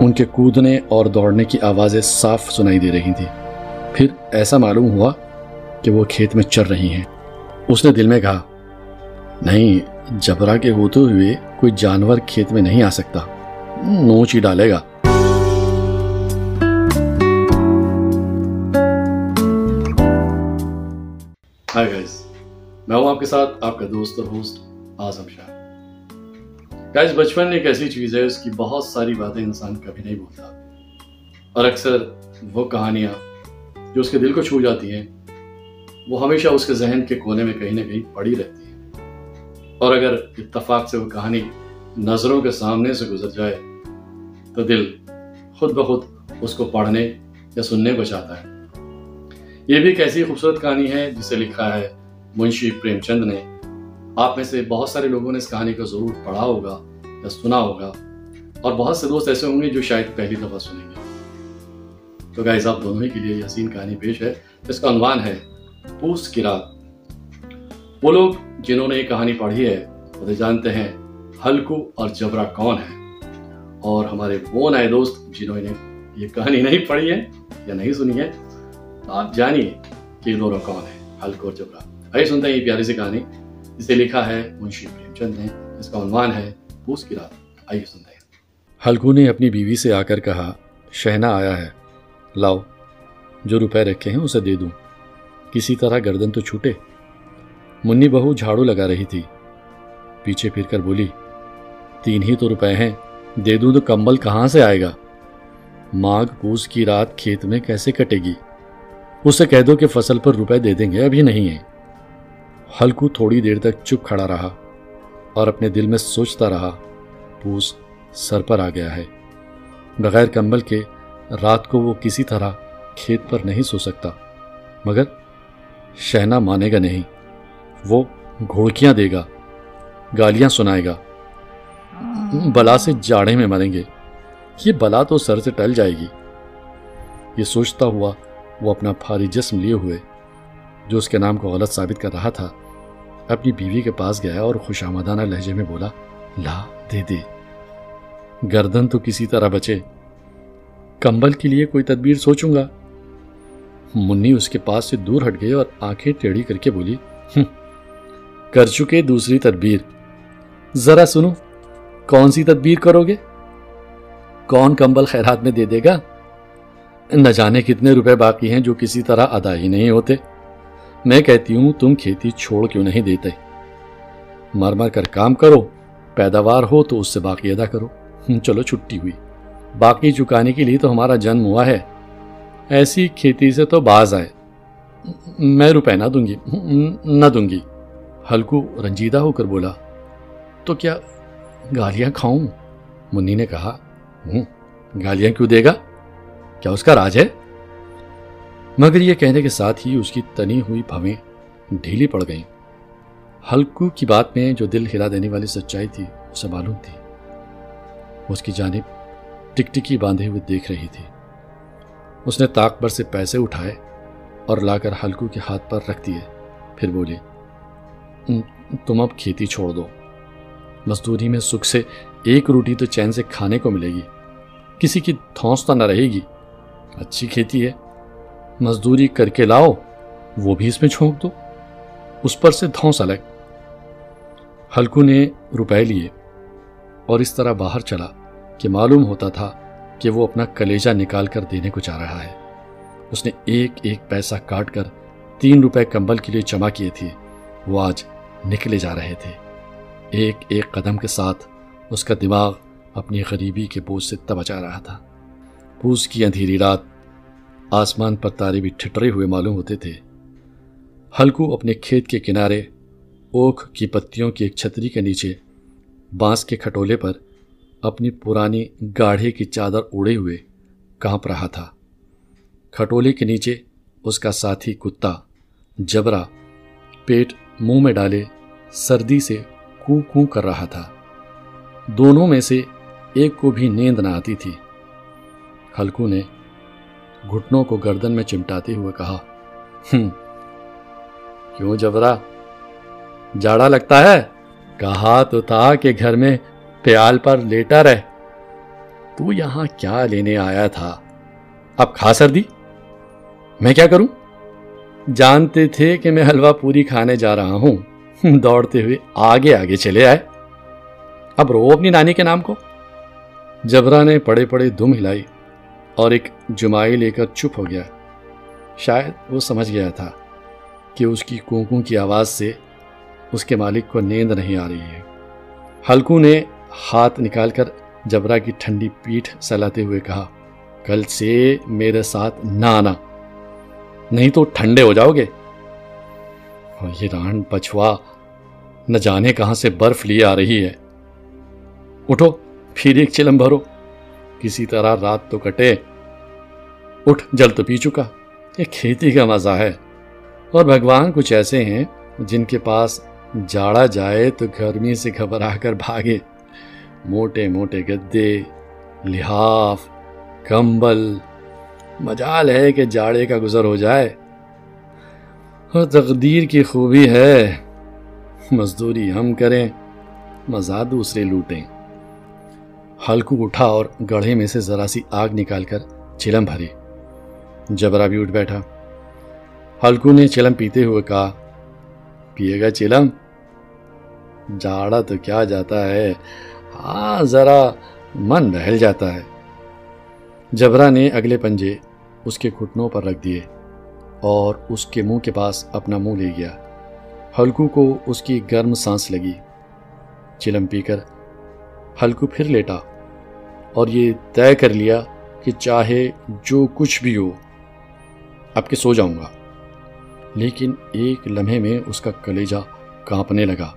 ان کے کودنے اور دوڑنے کی آوازیں صاف سنائی دے رہی تھیں۔ پھر ایسا معلوم ہوا کہ وہ کھیت میں چر رہی ہیں۔ اس نے دل میں کہا، نہیں، جبرا کے ہوتے ہوئے کوئی جانور کھیت میں نہیں آ سکتا۔ نوچ ہی ڈالے گا۔ ہائی گائز میں ہوں آپ کے ساتھ، آپ کا دوست اور ہوسٹ آزم شاہ۔ گائز بچپن ایک ایسی چیز ہے، اس کی بہت ساری باتیں انسان کبھی نہیں بھولتا اور اکثر وہ کہانیاں جو اس کے دل کو چھو جاتی ہیں، وہ ہمیشہ اس کے ذہن کے کونے میں کہیں نہ کہیں پڑی رہتی ہیں۔ اور اگر اتفاق سے وہ کہانی نظروں کے سامنے سے گزر جائے، تو دل خود بخود اس کو پڑھنے یا سننے کو چاہتا ہے۔ یہ بھی ایک ایسی خوبصورت کہانی ہے جسے لکھا ہے منشی پریم چند نے۔ آپ میں سے بہت سارے لوگوں نے اس کہانی کو ضرور پڑھا ہوگا یا سنا ہوگا اور بہت سے دوست ایسے ہوں گے جو شاید پہلی دفعہ سنیں گے۔ تو گائز آپ دونوں ہی کے لیے یہ حسین کہانی پیش ہے۔ اس کا عنوان ہے پوس کی رات۔ وہ لوگ جنہوں نے یہ کہانی پڑھی ہے، وہ جانتے ہیں ہلکو اور جبرا کون ہے۔ اور ہمارے وہ نئے دوست جنہوں نے یہ کہانی نہیں پڑھی ہے یا نہیں سنی ہے، آپ جانیے کہ یہ دونوں کون ہیں ہلک اور جبرا۔ آئیے سنتے ہیں یہ پیاری سی کہانی۔ جسے لکھا ہے منشی پریم چند نے، اس کا عنوان ہے پوس کی رات، آئیے سنتے ہیں۔ ہلکو نے اپنی بیوی سے آ کر کہا، شہنا آیا ہے، لاؤ، جو روپے رکھے ہیں اسے دے دوں۔ کسی طرح گردن تو چھوٹے۔ منی بہو جھاڑو لگا رہی تھی۔ پیچھے پھر کر بولی، تین ہی تو روپے ہیں، دے دوں تو کمبل کہاں سے آئے گا؟ ماغ پوس کی رات کھیت میں کیسے کٹے گی؟ اسے کہہ دو کہ فصل پر روپے دے دیں گے، ابھی نہیں ہے۔ ہلکو تھوڑی دیر تک چپ کھڑا رہا اور اپنے دل میں سوچتا رہا، پوس سر پر آ گیا ہے۔ بغیر کمبل کے رات کو وہ کسی طرح کھیت پر نہیں سو سکتا۔ مگر شہنا مانے گا نہیں، وہ گھوڑکیاں دے گا، گالیاں سنائے گا۔ بلا سے جاڑے میں مریں گے۔ یہ بلا تو سر سے ٹل جائے گی۔ یہ سوچتا ہوا وہ اپنا بھاری جسم لیے ہوئے جو اس کے نام کو غلط ثابت کر رہا تھا، اپنی بیوی کے پاس گیا اور خوش آمدانہ لہجے میں بولا، لا، دے دے۔ گردن تو کسی طرح بچے۔ کمبل کے لیے کوئی تدبیر سوچوں گا۔ منی اس کے پاس سے دور ہٹ گئے اور آنکھیں ٹیڑھی کر کے بولی کر چکے دوسری تدبیر۔ ذرا سنو، کون سی تدبیر کرو گے؟ کون کمبل خیرات میں دے دے گا؟ نہ جانے کتنے روپے باقی ہیں جو کسی طرح ادا ہی نہیں ہوتے۔ میں کہتی ہوں، تم کھیتی چھوڑ کیوں نہیں دیتے؟ مر مر کر کام کرو، پیداوار ہو تو اس سے باقی ادا کرو۔ چلو چھٹی ہوئی۔ باقی چکانے کے لیے تو ہمارا جنم ہوا ہے۔ ایسی کھیتی سے تو باز آئے۔ میں روپے نہ دوں گی۔ نہ دوں گی۔ ہلکو رنجیدہ ہو کر بولا، تو کیا گالیاں کھاؤں؟ منی نے کہا گالیاں کیوں دے گا؟ کیا اس کا راج ہے؟ مگر یہ کہنے کے ساتھ ہی اس کی تنی ہوئی بھویں ڈھیلی پڑ گئیں۔ ہلکو کی بات میں جو دل ہلا دینے والی سچائی تھی، اسے معلوم تھی۔ اس کی جانب ٹک ٹکی باندھے ہوئے دیکھ رہی تھی۔ اس نے طاق بر سے پیسے اٹھائے اور لا کر ہلکو کے ہاتھ پر رکھ دیے۔ پھر بولی تم اب کھیتی چھوڑ دو۔ مزدوری میں سکھ سے ایک روٹی تو چین سے کھانے کو ملے گی۔ کسی کی تھونستا نہ رہے گی۔ اچھی کھیتی ہے۔ مزدوری کر کے لاؤ، وہ بھی اس میں چھونک دو۔ اس پر سے دھونس الگ ہلکو نے روپے لیے اور اس طرح باہر چلا کہ معلوم ہوتا تھا کہ وہ اپنا کلیجہ نکال کر دینے کو چاہ رہا ہے۔ اس نے ایک ایک پیسہ کاٹ کر تین روپے کمبل کے لیے جمع کیے تھے۔ وہ آج نکلے جا رہے تھے۔ ایک ایک قدم کے ساتھ اس کا دماغ اپنی غریبی کے بوجھ سے تبچا رہا تھا۔ پوس کی اندھیری رات آسمان پر تارے بھی ٹھٹرے ہوئے معلوم ہوتے تھے۔ ہلکو اپنے کھیت کے کنارے، اوکھ کی پتیوں کی ایک چھتری کے نیچے، بانس کے کھٹولے پر اپنی پرانی گاڑھے کی چادر اڑے ہوئے کانپ رہا تھا۔ کھٹولے کے نیچے اس کا ساتھی کتا، جبرا، پیٹ منہ میں ڈالے، سردی سے کو کو کر رہا تھا۔ دونوں میں سے ایک کو بھی نیند نہ آتی تھی۔ ہلکو نے گھٹنوں کو گردن میں چمٹاتے ہوئے کہا کیوں جبرا؟ جاڑا لگتا ہے؟ کہا تو تھا کہ گھر میں پیال پر لیٹا رہے تو یہاں کیا لینے آیا تھا؟ اب کھا سردی؟ میں کیا کروں؟ جانتے تھے کہ میں حلوہ پوری کھانے جا رہا ہوں۔ دوڑتے ہوئے آگے آگے چلے آئے۔ اب رو اپنی نانی کے نام کو؟ جبرا نے پڑے پڑے دم ہلائی۔ اور ایک جمائی لے کر چپ ہو گیا۔ شاید وہ سمجھ گیا تھا کہ اس کی کونکوں کی آواز سے اس کے مالک کو نیند نہیں آ رہی ہے۔ ہلکو نے ہاتھ نکال کر جبرا کی ٹھنڈی پیٹھ سلاتے ہوئے کہا، کل سے میرے ساتھ نہ آنا۔ نہیں تو ٹھنڈے ہو جاؤ گے۔ اور یہ ران پچھوا نہ جانے کہاں سے برف لیے آ رہی ہے۔ اٹھو، پھر ایک چلم بھرو۔ کسی طرح رات تو کٹے۔ اٹھ، جل تو پی چکا۔ یہ کھیتی کا مزہ ہے۔ اور بھگوان کچھ ایسے ہیں جن کے پاس جاڑا جائے تو گرمی سے گھبرا کر بھاگے۔ موٹے موٹے گدے، لحاف، کمبل۔ مجال ہے کہ جاڑے کا گزر ہو جائے۔ اور تقدیر کی خوبی ہے، مزدوری ہم کریں مزہ دوسرے لوٹیں۔ ہلکو اٹھا اور گڑھے میں سے ذرا سی آگ نکال کر چلم بھری جبرا بھی اٹھ بیٹھا۔ ہلکو نے چلم پیتے ہوئے کہا، پیے گا چلم؟ جاڑا تو کیا جاتا ہے؟ ہاں ذرا من بہل جاتا ہے۔ جبرا نے اگلے پنجے اس کے گھٹنوں پر رکھ دیے اور اس کے منہ کے پاس اپنا منہ لے گیا۔ ہلکو کو اس کی گرم سانس لگی۔ چلم پی کر ہلکو پھر لیٹا اور یہ طے کر لیا کہ چاہے جو کچھ بھی ہو اب کے سو جاؤں گا۔ لیکن ایک لمحے میں اس کا کلیجہ کانپنے لگا۔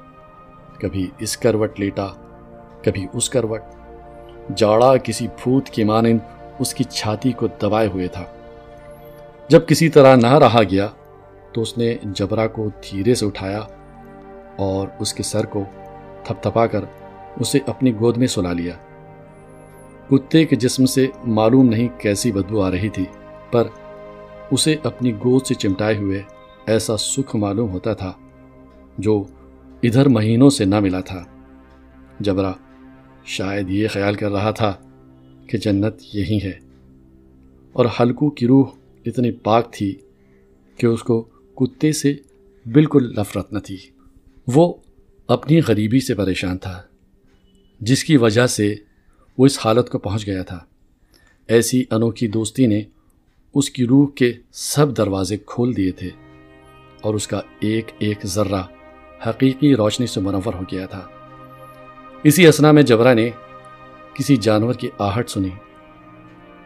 کبھی اس کروٹ لیٹا، کبھی اس کروٹ۔ جاڑا کسی پھوت کی مانند اس کی چھاتی کو دبائے ہوئے تھا۔ جب کسی طرح نہ رہا گیا تو اس نے جبرا کو دھیرے سے اٹھایا اور اس کے سر کو تھپ تھپا کر اسے اپنی گود میں سلا لیا۔ کتے کے جسم سے معلوم نہیں کیسی بدبو آ رہی تھی، پر اسے اپنی گود سے چمٹائے ہوئے ایسا سکھ معلوم ہوتا تھا جو ادھر مہینوں سے نہ ملا تھا۔ جبرا، شاید یہ خیال کر رہا تھا کہ جنت یہی ہے۔ اور حلقوں کی روح اتنی پاک تھی کہ اس کو کتے سے بالکل نفرت نہ تھی۔ وہ اپنی غریبی سے پریشان تھا، جس کی وجہ سے وہ اس حالت کو پہنچ گیا تھا۔ ایسی انوکھی دوستی نے اس کی روح کے سب دروازے کھول دیے تھے اور اس کا ایک ایک ذرہ حقیقی روشنی سے منور ہو گیا تھا۔ اسی اسنا میں جبرا نے کسی جانور کی آہٹ سنی۔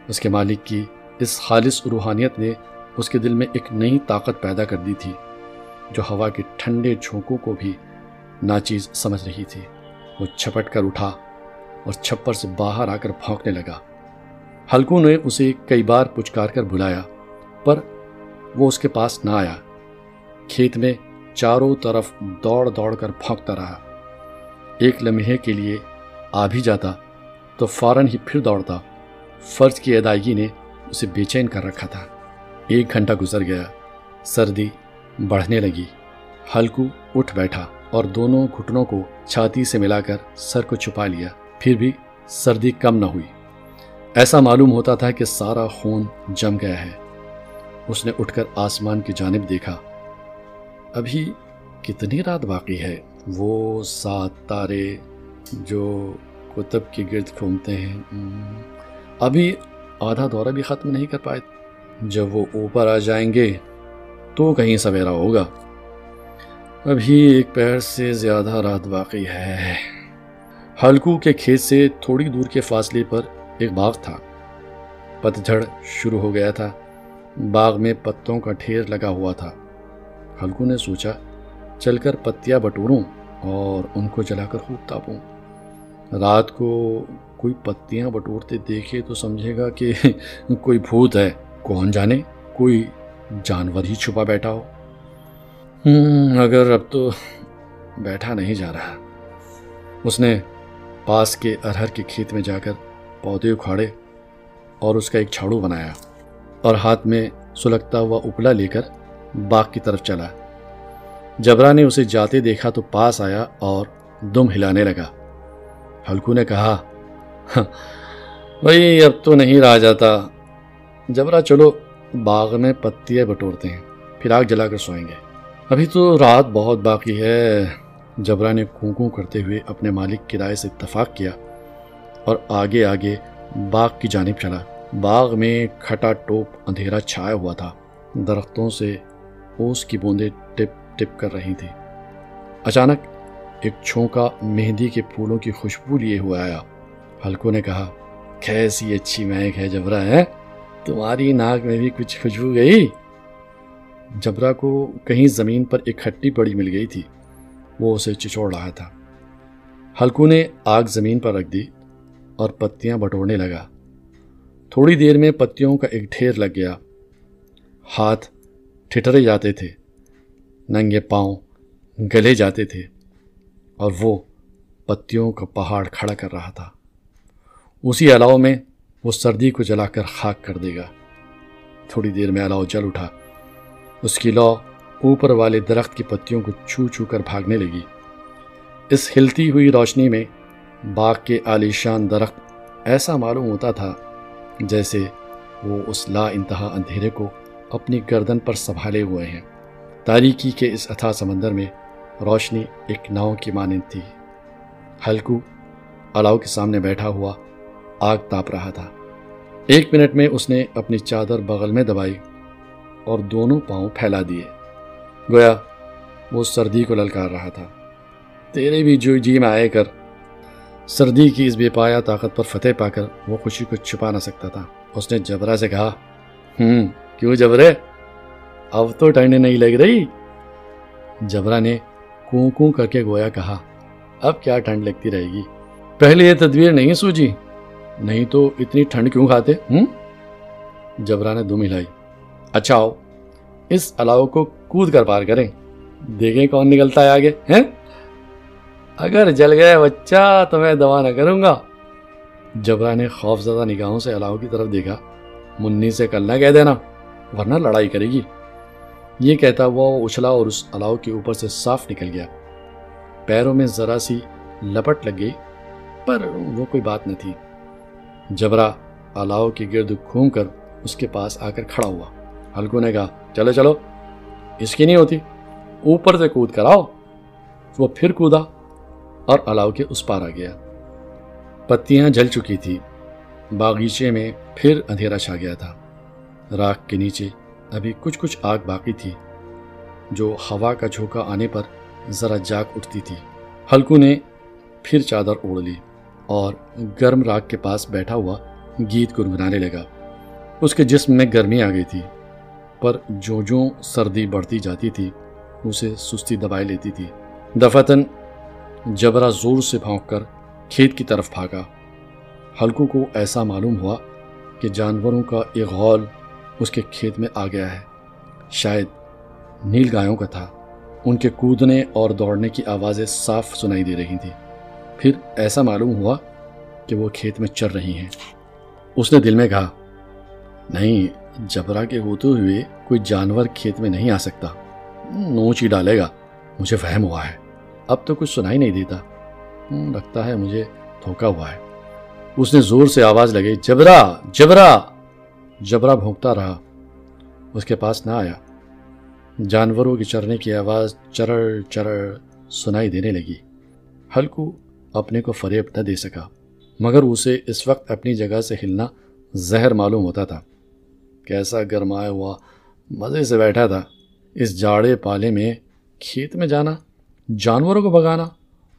اس کے مالک کی اس خالص روحانیت نے اس کے دل میں ایک نئی طاقت پیدا کر دی تھی، جو ہوا کے ٹھنڈے جھونکوں کو بھی ناچیز سمجھ رہی تھی۔ وہ چھپٹ کر اٹھا اور چھپر سے باہر آ کر پھونکنے لگا۔ ہلکو نے اسے کئی بار پچکار کر بلایا، پر وہ اس کے پاس نہ آیا۔ کھیت میں چاروں طرف دوڑ دوڑ کر پھونکتا رہا۔ ایک لمحے کے لیے آ بھی جاتا تو فوراً ہی پھر دوڑتا۔ فرض کی ادائیگی نے اسے بے چین کر رکھا تھا۔ ایک گھنٹہ گزر گیا۔ سردی بڑھنے لگی۔ ہلکو اٹھ بیٹھا اور دونوں گھٹنوں کو چھاتی سے ملا کر سر کو چھپا لیا۔ پھر بھی سردی کم نہ ہوئی۔ ایسا معلوم ہوتا تھا کہ سارا خون جم گیا ہے۔ اس نے اٹھ کر آسمان کی جانب دیکھا۔ ابھی کتنی رات باقی ہے؟ وہ سات تارے جو کتب کے گرد گھومتے ہیں۔ ابھی آدھا دورہ بھی ختم نہیں کر پائے۔ جب وہ اوپر آ جائیں گے تو کہیں سویرا ہوگا۔ ابھی ایک پیر سے زیادہ رات باقی ہے۔ ہلکو کے کھیت سے تھوڑی دور کے فاصلے پر ایک باغ تھا۔ پتجھڑ شروع ہو گیا تھا۔ باغ میں پتوں کا ڈھیر لگا ہوا تھا۔ ہلکو نے سوچا، چل کر پتیاں بٹوروں اور ان کو جلا کر خوب تاپوں۔ رات کو کوئی پتیاں بٹورتے دیکھے تو سمجھے گا کہ کوئی بھوت ہے۔ کون جانے؟ کوئی جانور ہی چھپا بیٹھا ہو۔ اگر اب تو بیٹھا نہیں جا رہا۔ اس نے پاس کے ارہر کے کھیت میں جا کر پودے اکھاڑے اور اس کا ایک چھاڑو بنایا اور ہاتھ میں سلگتا ہوا اپلا لے کر باغ کی طرف چلا۔ جبرا نے اسے جاتے دیکھا تو پاس آیا اور دم ہلانے لگا۔ ہلکو نے کہا ہاں، وہی اب تو نہیں رہا جاتا۔ جبرا، چلو، باغ میں پتیاں بٹورتے ہیں، پھر آگ جلا کر سوئیں گے۔ ابھی تو رات بہت باقی ہے۔ جبرا نے کونکوں کرتے ہوئے اپنے مالک کرائے سے اتفاق کیا۔ اور آگے آگے باغ کی جانب چلا۔ باغ میں کھٹا ٹوپ اندھیرا چھایا ہوا تھا۔ درختوں سے اوس کی بوندیں ٹپ ٹپ کر رہی تھی اچانک ایک چھونکا مہندی کے پھولوں کی خوشبو لیے ہوا آیا۔ ہلکو نے کہا، کیسی اچھی مہک ہے جبرا ہے تمہاری ناک میں بھی کچھ خوشبو گئی؟ جبرا کو کہیں زمین پر ایک کھٹی پڑی مل گئی تھی۔ وہ اسے چچوڑ رہا تھا۔ ہلکو نے آگ زمین پر رکھ دی۔ اور پتیاں بٹورنے لگا۔ تھوڑی دیر میں پتیوں کا ایک ڈھیر لگ گیا۔ ہاتھ ٹھٹرے جاتے تھے، ننگے پاؤں گلے جاتے تھے، اور وہ پتیوں کا پہاڑ کھڑا کر رہا تھا۔ اسی الاؤ میں وہ سردی کو جلا کر خاک کر دے گا۔ تھوڑی دیر میں الاؤ جل اٹھا۔ اس کی لو اوپر والے درخت کی پتیوں کو چھو چھو کر بھاگنے لگی۔ اس ہلتی ہوئی روشنی میں باغ کے عالیشان درخت ایسا معلوم ہوتا تھا جیسے وہ اس لا انتہا اندھیرے کو اپنی گردن پر سنبھالے ہوئے ہیں۔ تاریکی کے اس اتھا سمندر میں روشنی ایک ناؤ کی مانند تھی۔ ہلکو الاؤ کے سامنے بیٹھا ہوا آگ تاپ رہا تھا۔ ایک منٹ میں اس نے اپنی چادر بغل میں دبائی اور دونوں پاؤں پھیلا دیے۔ گویا وہ سردی کو للکار رہا تھا۔ تیرے بھی جو جی میں آئے کر سردی کی اس بے پایا طاقت پر فتح پا کر وہ خوشی کو چھپا نہ سکتا تھا۔ اس نے جبرا سے کہا ہوں کیوں جبرے اب تو ٹھنڈ نہیں لگ رہی۔ جبرا نے کوں کوں کر کے گویا کہا، اب کیا ٹھنڈ لگتی رہے گی؟ پہلے یہ تدبیر نہیں سوجی۔ نہیں تو اتنی ٹھنڈ کیوں کھاتے؟ ہوں جبرا نے دم ہلائی۔ اچھا آؤ، اس الاؤ کو کود کر پار کریں۔ دیکھیں کون نکلتا ہے آگے۔ ہیں؟ اگر جل گیا بچہ تو میں دوا نہ کروں گا۔ جبرا نے خوف زدہ نگاہوں سے الاؤ کی طرف دیکھا، منی سے کل نہ کہہ دینا، ورنہ لڑائی کرے گی۔ یہ کہتا ہوا وہ اچھلا اور اس الاؤ کے اوپر سے صاف نکل گیا۔ پیروں میں ذرا سی لپٹ لگ گئی، پر وہ کوئی بات نہ تھی۔ جبرا الاؤ کی گرد گھوم کر اس کے پاس آ کر کھڑا ہوا۔ ہلکو نے کہا، چلو چلو، اس کی نہیں ہوتی، اوپر سے کود کر آؤ وہ پھر کودا۔ اور الاؤ کے اس پار آ گیا۔ پتیاں جل چکی تھی۔ باغیچے میں پھر اندھیرا چھا گیا تھا۔ راکھ کے نیچے ابھی کچھ کچھ آگ باقی تھی۔ جو ہوا کا جھوکا آنے پر ذرا جاگ اٹھتی تھی۔ ہلکو نے پھر چادر اوڑھ لی اور گرم راگ کے پاس بیٹھا ہوا گیت گنگنانے لگا۔ اس کے جسم میں گرمی آ گئی تھی، پر جو جو سردی بڑھتی جاتی تھی، اسے سستی دبائے لیتی تھی۔ دفتن جبرا زور سے پھونک کر کھیت کی طرف بھاگا۔ ہلکو کو ایسا معلوم ہوا کہ جانوروں کا ایک غول اس کے کھیت میں آ گیا ہے۔ شاید نیل گایوں کا تھا۔ ان کے کودنے اور دوڑنے کی آوازیں صاف سنائی دے رہی تھیں۔ پھر ایسا معلوم ہوا کہ وہ کھیت میں چر رہی ہیں۔ اس نے دل میں کہا، نہیں، جبرا کے ہوتے ہوئے کوئی جانور کھیت میں نہیں آ سکتا۔ نوچ ہی ڈالے گا۔ مجھے فہم ہوا ہے۔ اب تو کچھ سنائی نہیں دیتا۔ لگتا ہے مجھے دھوکا ہوا ہے۔ اس نے زور سے آواز لگی جبرا جبرا۔ جبرا بھونکتا رہا۔ اس کے پاس نہ آیا۔ جانوروں کی چرنے کی آواز چرڑ چرڑ سنائی دینے لگی۔ ہلکو اپنے کو فریب نہ دے سکا، مگر اسے اس وقت اپنی جگہ سے ہلنا زہر معلوم ہوتا تھا۔ کیسا گرمایا ہوا، مزے سے بیٹھا تھا۔ اس جاڑے پالے میں کھیت میں جانا۔ جانوروں کو بگانا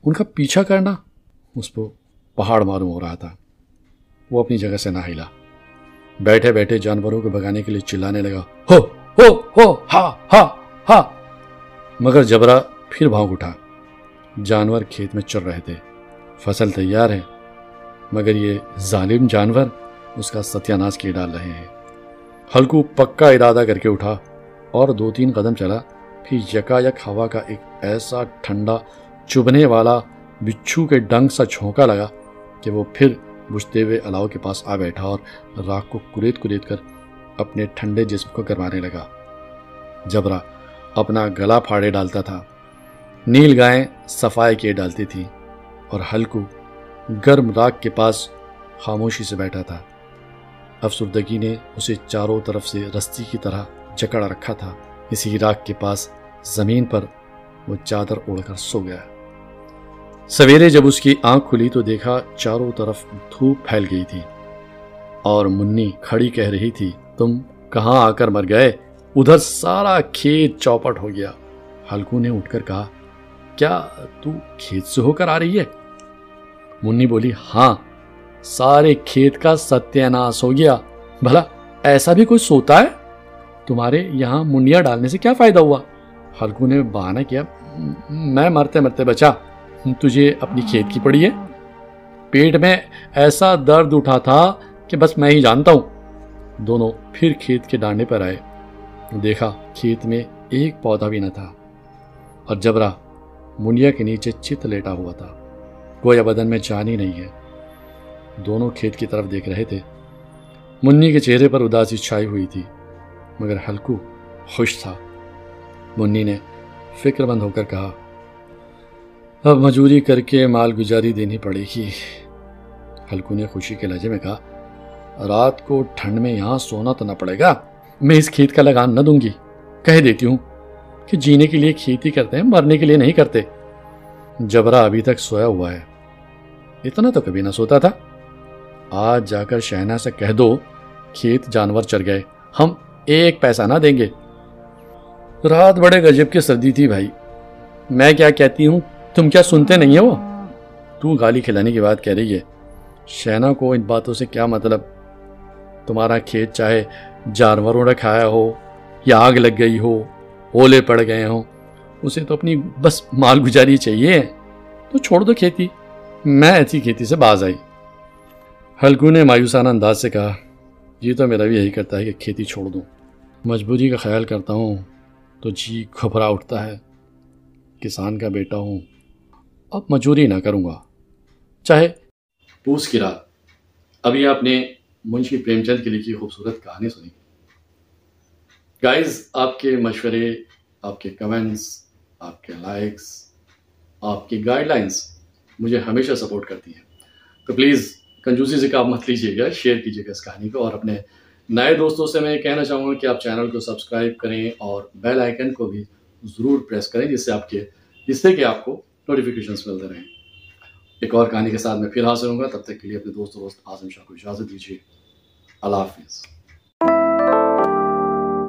ان کا پیچھا کرنا، اس کو پہاڑ معلوم ہو رہا تھا۔ وہ اپنی جگہ سے نہ ہلا۔ بیٹھے بیٹھے جانوروں کو بگانے کے لیے چلانے لگا۔ ہو ہو ہو، ہا ہا ہا۔ مگر جبرا پھر بھونک اٹھا۔ جانور کھیت میں چل رہے تھے۔ فصل تیار ہے، مگر یہ ظالم جانور اس کا ستیہ ناش کیے ڈال رہے ہیں۔ ہلکو پکا ارادہ کر کے اٹھا اور دو تین قدم چلا۔ پھر یکا یک ہوا کا ایک ایسا ٹھنڈا چبھنے والا بچھو کے ڈنگ سا چھونکا لگا کہ وہ پھر بجھتے ہوئے الاؤ کے پاس آ بیٹھا اور راک کو کریت کریت کر اپنے ٹھنڈے جسم کو گرمانے لگا۔ جبرا اپنا گلا پھاڑے ڈالتا تھا۔ نیل گائیں صفائی کیے ڈالتی تھی اور ہلکو گرم راک کے پاس خاموشی سے بیٹھا تھا۔ افسردگی نے اسے چاروں طرف سے رسی کی طرح جکڑ رکھا تھا۔ اسی راک کے پاس زمین پر وہ چادر اڑ کر سو گیا۔ سویرے جب اس کی آنکھ کھلی تو دیکھا چاروں طرف دھوپ پھیل گئی تھی اور منی کھڑی کہہ رہی تھی، تم کہاں آ کر مر گئے؟ ادھر سارا کھیت چوپٹ ہو گیا ہلکو نے اٹھ کر کہا، کیا تو کھیت سے ہو کر آ رہی ہے منی بولی ہاں سارے کھیت کا ستیہ ناس ہو گیا۔ بھلا ایسا بھی کوئی سوتا ہے؟ تمہارے یہاں منڈیا ڈالنے سے کیا فائدہ ہوا؟ ہلکو نے بہانہ کیا، میں مرتے مرتے بچا، تجھے اپنی کھیت کی پڑی ہے۔ پیٹ میں ایسا درد اٹھا تھا کہ بس میں ہی جانتا ہوں۔ دونوں پھر کھیت کے ڈانڈے پر آئے۔ دیکھا کھیت میں ایک پودا بھی نہ تھا۔ اور جبرا منڈیا کے نیچے چت لیٹا ہوا تھا، گویا بدن میں جان ہی نہیں ہے۔ دونوں کھیت کی طرف دیکھ رہے تھے۔ منی کے چہرے پر اداسی چھائی ہوئی تھی۔ مگر ہلکو خوش تھا۔ منی نے فکر مند ہو کر کہا، اب مجوری کر کے مال گزاری دینی پڑے گی۔ ہلکو نے خوشی کے لہجے میں کہا، رات کو ٹھنڈ میں یہاں سونا تو نہ پڑے گا۔ میں اس کھیت کا لگان نہ دوں گی۔ کہہ دیتی ہوں کہ جینے کے لیے کھیتی کرتے ہیں، مرنے کے لیے نہیں کرتے۔ جبرا ابھی تک سویا ہوا ہے۔ اتنا تو کبھی نہ سوتا تھا۔ آج جا کر شہنا سے کہہ دو، کھیت جانور چر گئے۔ ہم ایک پیسہ نہ دیں گے۔ رات بڑے گجب کی سردی تھی بھائی۔ میں کیا کہتی ہوں؟ تم کیا سنتے نہیں ہو؟ تو گالی کھلانے کی بات کہہ رہی ہے، شہنا کو ان باتوں سے کیا مطلب؟ تمہارا کھیت چاہے جانوروں نے کھایا ہو یا آگ لگ گئی ہو، اولے پڑ گئے ہوں، اسے تو اپنی بس مال گزاری چاہیے۔ تو چھوڑ دو کھیتی۔ میں ایسی کھیتی سے باز آئی۔ ہلکو نے مایوسانہ انداز سے کہا جی تو میرا بھی یہی کرتا ہے کہ کھیتی چھوڑ دوں۔ مجبوری کا خیال کرتا ہوں تو جی گھبرا اٹھتا ہے، کسان کا بیٹا ہوں۔ اب مجبوری نہ کروں گا۔ چاہے پوس کی رات۔ ابھی آپ نے منشی پریم چند کی لکھی خوبصورت کہانی سنی۔ گائز آپ کے مشورے، آپ کے کمنٹس آپ کے لائکس آپ کی گائیڈ لائنس مجھے ہمیشہ سپورٹ کرتی ہیں۔ تو پلیز کنجوسی سے کام مت لیجیے گا شیئر کیجیے گا اس کہانی کو اور اپنے نئے دوستوں سے میں یہ کہنا چاہوں گا کہ آپ چینل کو سبسکرائب کریں اور بیل آئیکن کو بھی ضرور پریس کریں جس سے آپ کے جس سے کہ آپ کو نوٹیفیکیشنس ملتے رہیں۔ ایک اور کہانی کے ساتھ میں پھر حاضر ہوں گا۔ تب تک کے لیے اپنے دوست دوست اعظم شاہ کو اجازت دیجیے۔ اللہ حافظ۔